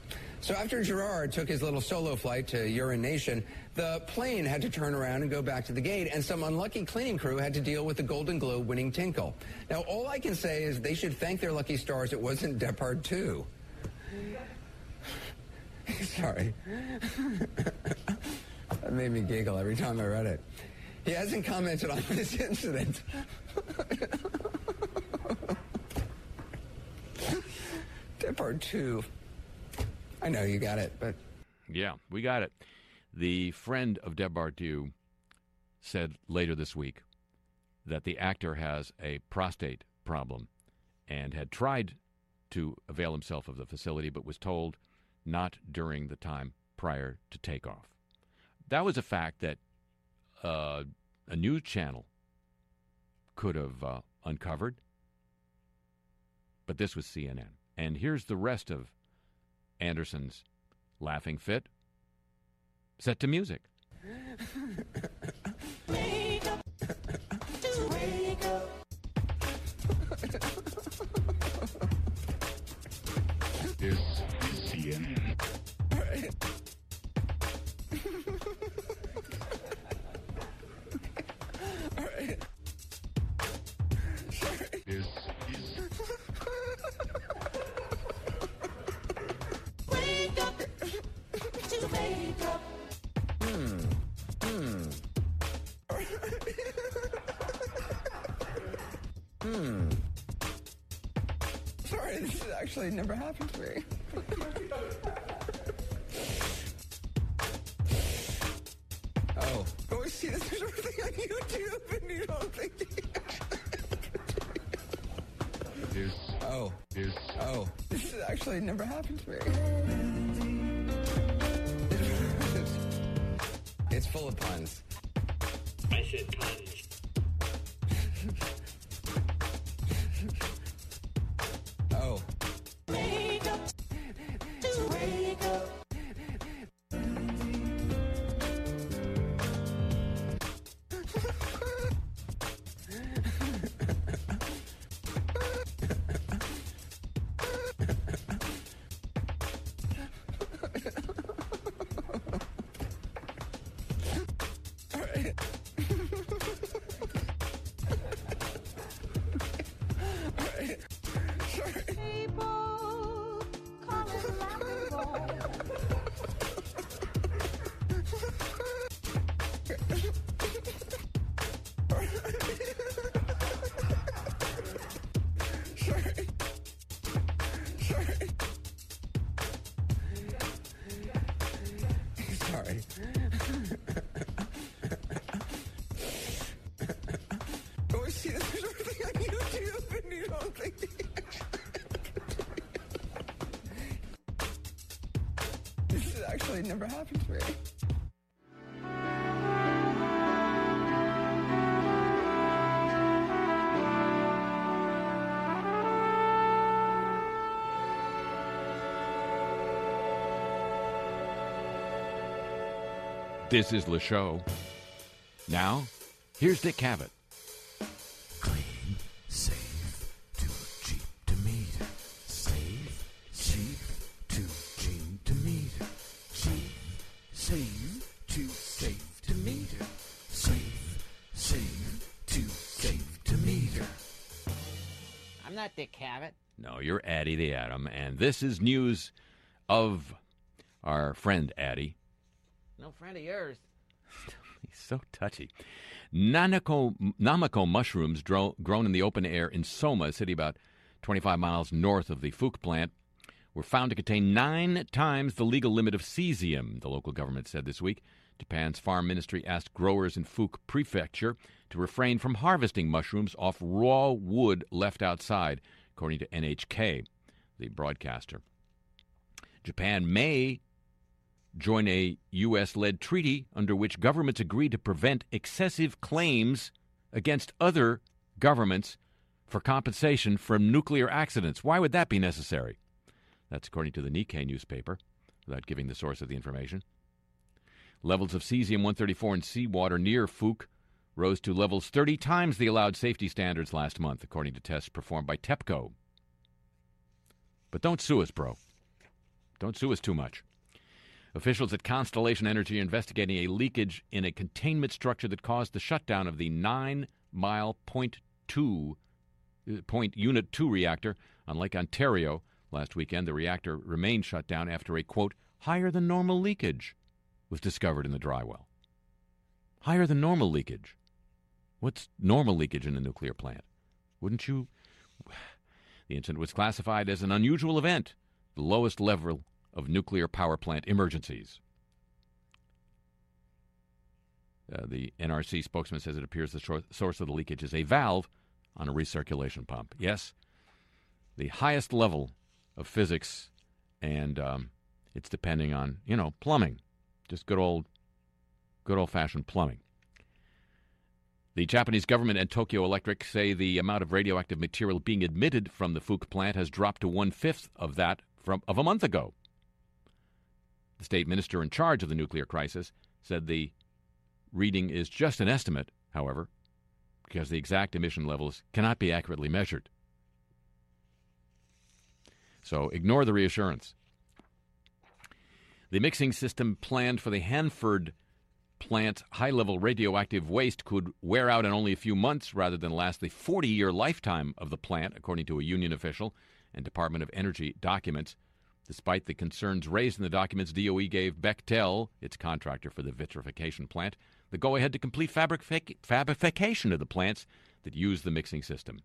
So after Gerard took his little solo flight to urination, the plane had to turn around and go back to the gate, and some unlucky cleaning crew had to deal with the Golden Globe winning Tinkle. Now, all I can say is they should thank their lucky stars it wasn't Depardieu. (laughs) Sorry. (laughs) that made me giggle every time I read it. He hasn't commented on this (laughs) incident. Depardieu. I know you got it, but Yeah, we got it. The friend of Depardieu said later this week that the actor has a prostate problem and had tried to avail himself of the facility but was told not during the time prior to takeoff. That was a fact that uh, a news channel could have uh, uncovered, but this was CNN. And here's the rest of Anderson's laughing fit set to music. (laughs) never happened This is Le Show. Now, here's Dick Cavett. Atom, and this is news of our friend Addie. No friend of yours. (laughs) He's so touchy. Nanako, Nameko mushrooms dro- grown in the open air in Soma, a city about 25 miles north of the Fuke plant, were found to contain nine times the legal limit of cesium, the local government said this week. Japan's farm ministry asked growers in Fuke Prefecture to refrain from harvesting mushrooms off raw wood left outside, according to NHK, the broadcaster. Japan may join a U.S. led treaty under which governments agree to prevent excessive claims against other governments for compensation from nuclear accidents. Why would that be necessary? That's according to the Nikkei newspaper, without giving the source of the information. Levels of cesium 134 in seawater near Fuke rose to levels 30 times the allowed safety standards last month, according to tests performed by TEPCO. But don't sue us, bro. Don't sue us too much. Officials at Constellation Energy are investigating a leakage in a containment structure that caused the shutdown of the nine mile point two point unit two reactor on Lake Ontario last weekend. The reactor remained shut down after a quote higher than normal leakage was discovered in the dry well. Higher than normal leakage. What's normal leakage in a nuclear plant? Wouldn't you? The incident was classified as an unusual event, the lowest level of nuclear power plant emergencies. Uh, the NRC spokesman says it appears the source of the leakage is a valve on a recirculation pump. Yes, the highest level of physics, and um, it's depending on you know plumbing, just good old, good old fashioned plumbing. The Japanese government and Tokyo Electric say the amount of radioactive material being emitted from the Fuke plant has dropped to one fifth of that from of a month ago. The state minister in charge of the nuclear crisis said the reading is just an estimate, however, because the exact emission levels cannot be accurately measured. So ignore the reassurance. The mixing system planned for the Hanford plant's high level radioactive waste could wear out in only a few months rather than last the 40 year lifetime of the plant, according to a union official and Department of Energy documents. Despite the concerns raised in the documents, DOE gave Bechtel, its contractor for the vitrification plant, the go ahead to complete fabric- fabrication of the plants that use the mixing system.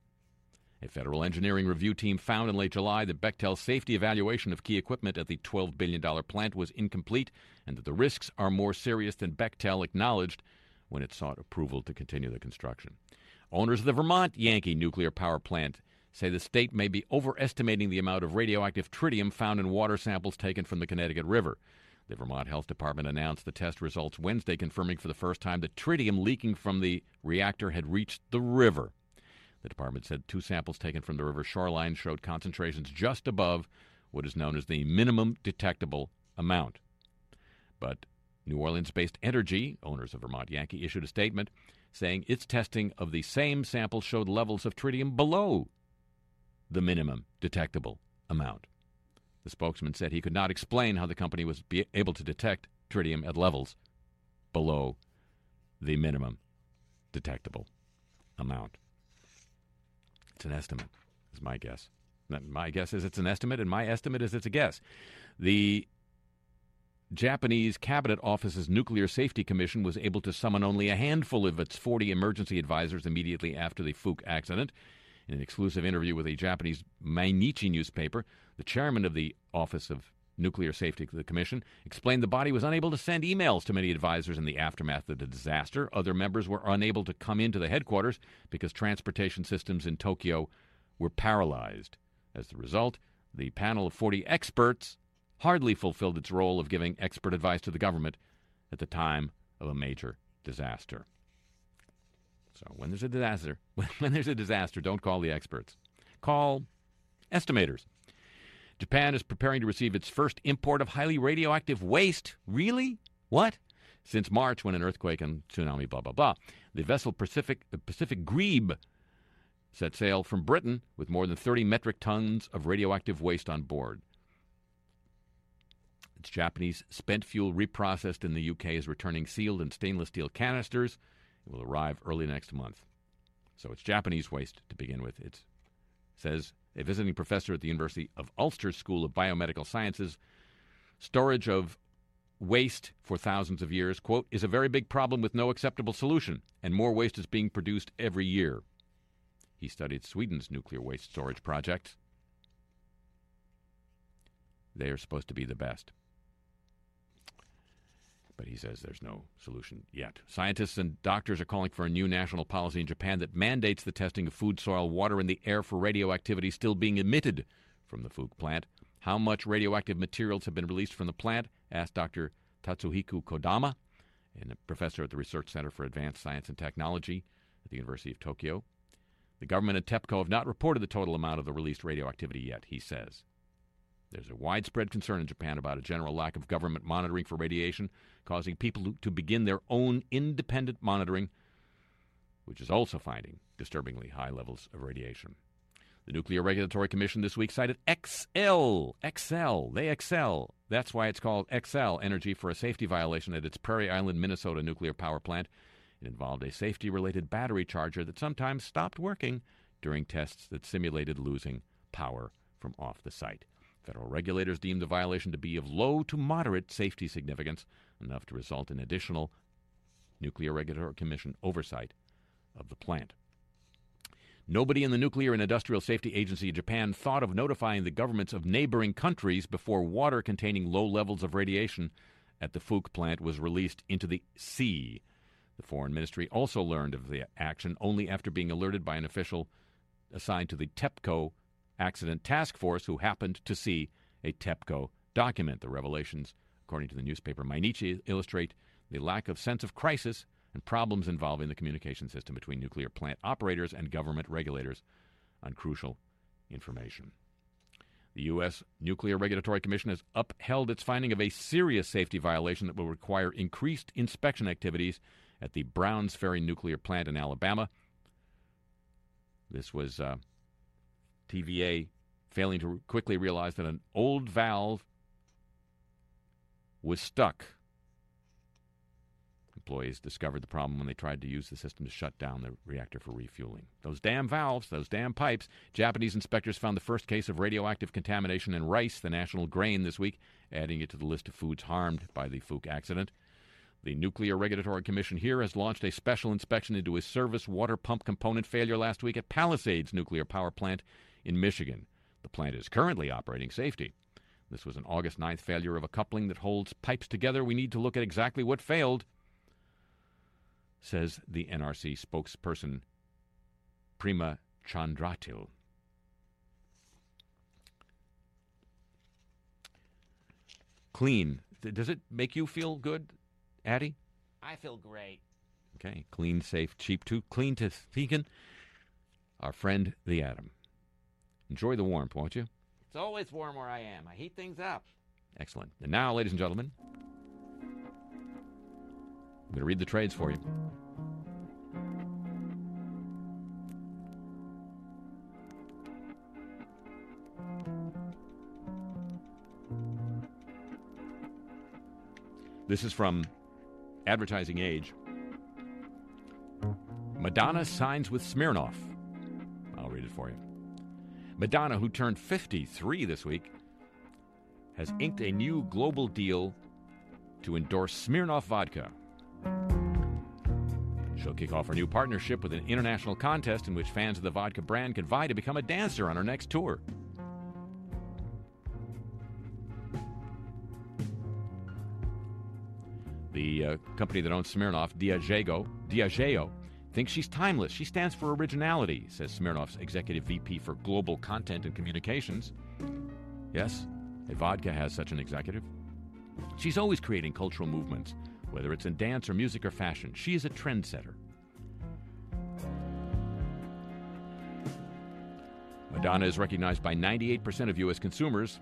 A federal engineering review team found in late July that Bechtel's safety evaluation of key equipment at the $12 billion plant was incomplete and that the risks are more serious than Bechtel acknowledged when it sought approval to continue the construction. Owners of the Vermont Yankee nuclear power plant say the state may be overestimating the amount of radioactive tritium found in water samples taken from the Connecticut River. The Vermont Health Department announced the test results Wednesday, confirming for the first time that tritium leaking from the reactor had reached the river. The department said two samples taken from the river shoreline showed concentrations just above what is known as the minimum detectable amount. But New Orleans based Entergy, owners of Vermont Yankee, issued a statement saying its testing of the same sample showed levels of tritium below the minimum detectable amount. The spokesman said he could not explain how the company was able to detect tritium at levels below the minimum detectable amount. It's an estimate, is my guess. My guess is it's an estimate, and my estimate is it's a guess. The Japanese Cabinet Office's Nuclear Safety Commission was able to summon only a handful of its 40 emergency advisors immediately after the Fuke accident. In an exclusive interview with a Japanese Mainichi newspaper, the chairman of the Office of Nuclear Safety Commission explained the body was unable to send emails to many advisors in the aftermath of the disaster. Other members were unable to come into the headquarters because transportation systems in Tokyo were paralyzed. As the result, the panel of 40 experts hardly fulfilled its role of giving expert advice to the government at the time of a major disaster. So when there's a disaster, (laughs) when there's a disaster, don't call the experts. Call estimators. Japan is preparing to receive its first import of highly radioactive waste. Really? What? Since March, when an earthquake and tsunami, blah, blah, blah. The vessel Pacific, uh, Pacific Grebe set sail from Britain with more than 30 metric tons of radioactive waste on board. Its Japanese spent fuel reprocessed in the UK is returning sealed in stainless steel canisters. It will arrive early next month. So it's Japanese waste to begin with. It says a visiting professor at the University of Ulster School of Biomedical Sciences. Storage of waste for thousands of years, quote, is a very big problem with no acceptable solution, and more waste is being produced every year. He studied Sweden's nuclear waste storage project. They are supposed to be the best but he says there's no solution yet. Scientists and doctors are calling for a new national policy in Japan that mandates the testing of food, soil, water, and the air for radioactivity still being emitted from the Fuke plant. How much radioactive materials have been released from the plant? asked Dr. Tatsuhiko Kodama, and a professor at the Research Center for Advanced Science and Technology at the University of Tokyo. The government and TEPCO have not reported the total amount of the released radioactivity yet, he says. There's a widespread concern in Japan about a general lack of government monitoring for radiation, causing people to begin their own independent monitoring, which is also finding disturbingly high levels of radiation. The Nuclear Regulatory Commission this week cited Xcel. Xcel. They excel. That's why it's called Xcel Energy for a safety violation at its Prairie Island, Minnesota nuclear power plant. It involved a safety related battery charger that sometimes stopped working during tests that simulated losing power from off the site. Federal regulators deemed the violation to be of low to moderate safety significance, enough to result in additional Nuclear Regulatory Commission oversight of the plant. Nobody in the Nuclear and Industrial Safety Agency of Japan thought of notifying the governments of neighboring countries before water containing low levels of radiation at the Fuke plant was released into the sea. The Foreign Ministry also learned of the action only after being alerted by an official assigned to the TEPCO Accident Task Force who happened to see a TEPCO document. The revelations, according to the newspaper Mainichi, illustrate the lack of sense of crisis and problems involving the communication system between nuclear plant operators and government regulators on crucial information. The U.S. Nuclear Regulatory Commission has upheld its finding of a serious safety violation that will require increased inspection activities at the Browns Ferry nuclear plant in Alabama. This was uh, TVA failing to quickly realize that an old valve was stuck. Employees discovered the problem when they tried to use the system to shut down the reactor for refueling. Those damn valves, those damn pipes. Japanese inspectors found the first case of radioactive contamination in rice, the national grain, this week, adding it to the list of foods harmed by the Fuke accident. The Nuclear Regulatory Commission here has launched a special inspection into a service water pump component failure last week at Palisades Nuclear Power Plant in Michigan. The plant is currently operating safety. This was an August 9th failure of a coupling that holds pipes together. We need to look at exactly what failed, says the NRC spokesperson Prema Chandrathil. Clean. Does it make you feel good, Addie? I feel great. Okay. Clean, safe, cheap, too. Clean to vegan. Our friend, the Atom. Enjoy the warmth, won't you? It's always warm where I am. I heat things up. Excellent. And now, ladies and gentlemen, I'm going to read the trades for you. This is from Advertising Age. Madonna signs with Smirnoff. I'll read it for you. Madonna, who turned 53 this week, has inked a new global deal to endorse Smirnoff vodka. She'll kick off her new partnership with an international contest in which fans of the vodka brand can vie to become a dancer on her next tour. The uh, company that owns Smirnoff, Diageo, Diageo, thinks she's timeless. She stands for originality, says Smirnoff's executive VP for global content and communications. Yes, vodka has such an executive. She's always creating cultural movements, whether it's in dance or music or fashion. She is a trendsetter. Madonna is recognized by 98% of U.S. consumers,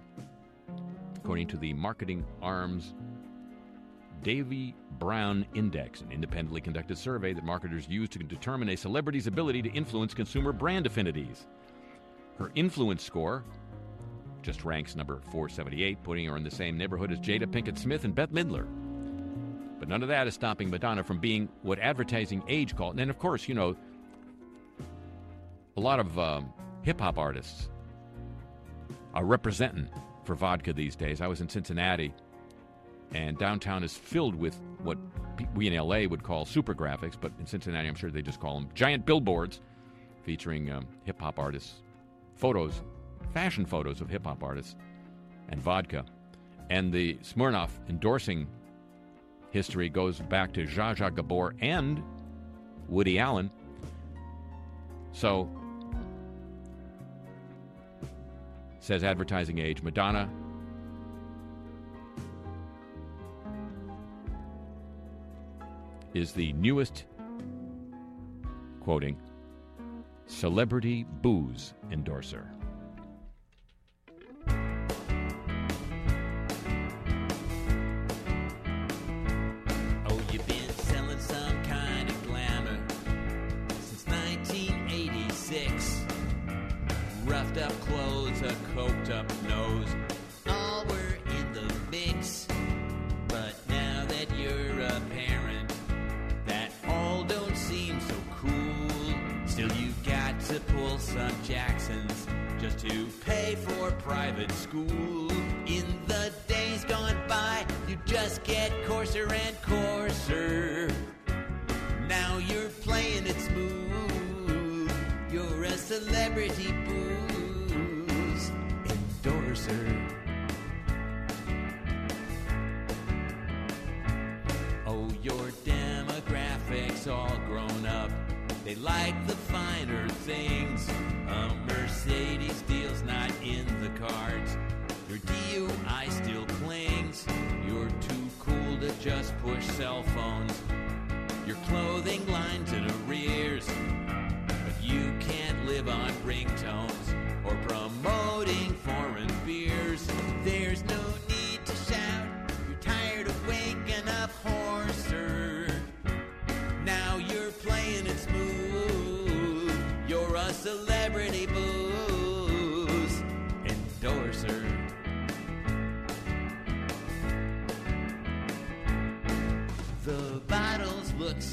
according to the Marketing Arms Davie Brown Index, an independently conducted survey that marketers use to determine a celebrity's ability to influence consumer brand affinities. Her influence score just ranks number 478, putting her in the same neighborhood as Jada Pinkett Smith and Bette Midler. But none of that is stopping Madonna from being what advertising age called. And of course, you know, a lot of um, hip hop artists are representing for vodka these days. I was in Cincinnati, and downtown is filled with what we in LA would call super graphics, but in Cincinnati, I'm sure they just call them giant billboards featuring um, hip hop artists, photos, fashion photos of hip hop artists, and vodka. And the Smirnoff endorsing history goes back to Zsa Zsa Gabor and Woody Allen. So, says Advertising Age, Madonna is the newest, quoting, celebrity booze endorser. To pay for private school. In the days gone by, you just get coarser and coarser. Now you're playing it smooth. You're a celebrity booze endorser. Oh, your demographics all grown up. They like the finer things. A Mercedes in the cards. Your DUI still clings. You're too cool to just push cell phones. Your clothing line's in arrears. But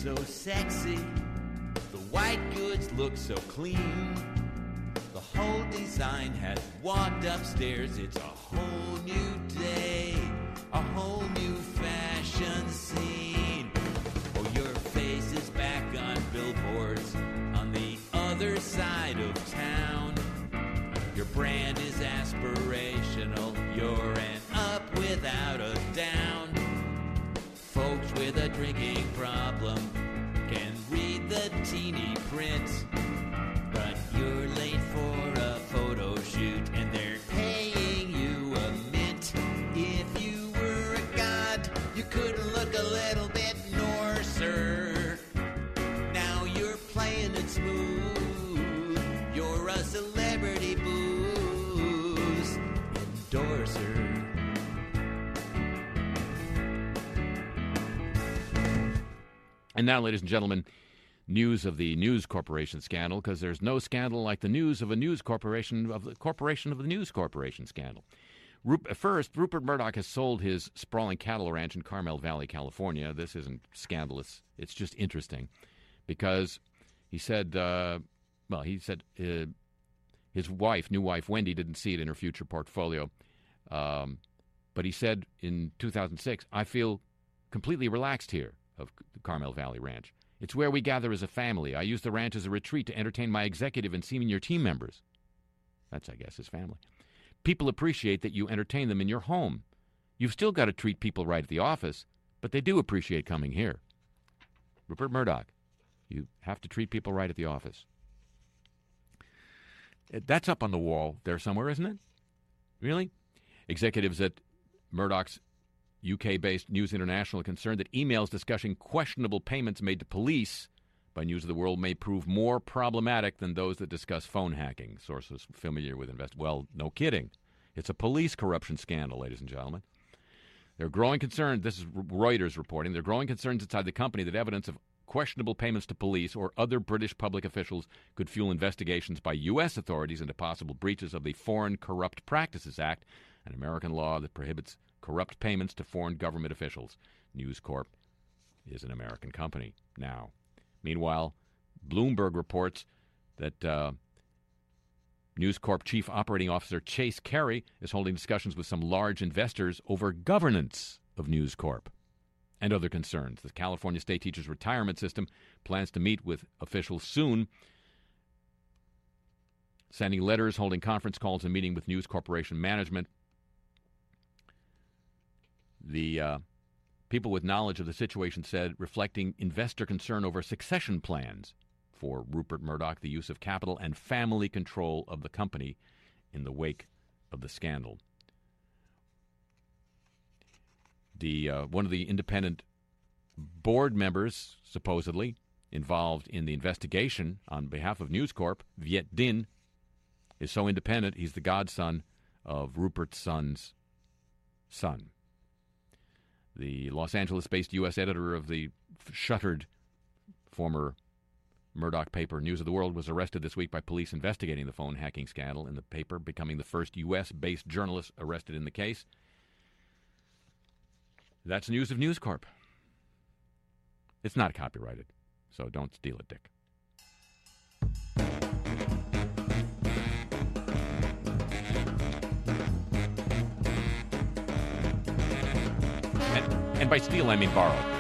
so sexy. The white goods look so clean. The whole design has walked upstairs. It's a whole new day, a whole new fashion scene. Oh, your face is back on billboards on the other side of town. Your brand is aspirational. You're an up without a down. With a drinking problem. Can read the teeny print, And now, ladies and gentlemen, news of the News Corporation scandal, because there's no scandal like the news of a news corporation of the corporation of the News Corporation scandal. Rup- First, Rupert Murdoch has sold his sprawling cattle ranch in Carmel Valley, California. This isn't scandalous; it's just interesting, because he said, uh, well, he said uh, his wife, new wife Wendy, didn't see it in her future portfolio, um, but he said in 2006, "I feel completely relaxed here of the Carmel Valley Ranch. It's where we gather as a family. I use the ranch as a retreat to entertain my executive and senior team members. That's, I guess, his family. People appreciate that you entertain them in your home. You've still got to treat people right at the office, but they do appreciate coming here. Rupert Murdoch, you have to treat people right at the office. Uh, That's up on the wall there somewhere, isn't it? Really? Executives at Murdoch's UK based News International concerned that emails discussing questionable payments made to police by News of the World may prove more problematic than those that discuss phone hacking. Sources familiar with invest. Well, no kidding. It's a police corruption scandal, ladies and gentlemen. There are growing concerns. This is Reuters reporting. There are growing concerns inside the company that evidence of questionable payments to police or other British public officials could fuel investigations by U.S. authorities into possible breaches of the Foreign Corrupt Practices Act, an American law that prohibits corrupt payments to foreign government officials. News Corp is an American company now. Meanwhile, Bloomberg reports that uh, News Corp Chief Operating Officer Chase Carey is holding discussions with some large investors over governance of News Corp and other concerns. The California State Teachers Retirement System plans to meet with officials soon, sending letters, holding conference calls, and meeting with News Corporation management. The uh, people with knowledge of the situation said, reflecting investor concern over succession plans for Rupert Murdoch, the use of capital and family control of the company in the wake of the scandal. The uh, one of the independent board members, supposedly involved in the investigation on behalf of News Corp, Viet Dinh, is so independent he's the godson of Rupert's son's son. The Los Angeles based U.S. editor of the shuttered former Murdoch paper News of the World was arrested this week by police investigating the phone hacking scandal in the paper, becoming the first U.S. based journalist arrested in the case. That's news of News Corp. It's not copyrighted, so don't steal it, Dick. By steal, I mean borrow.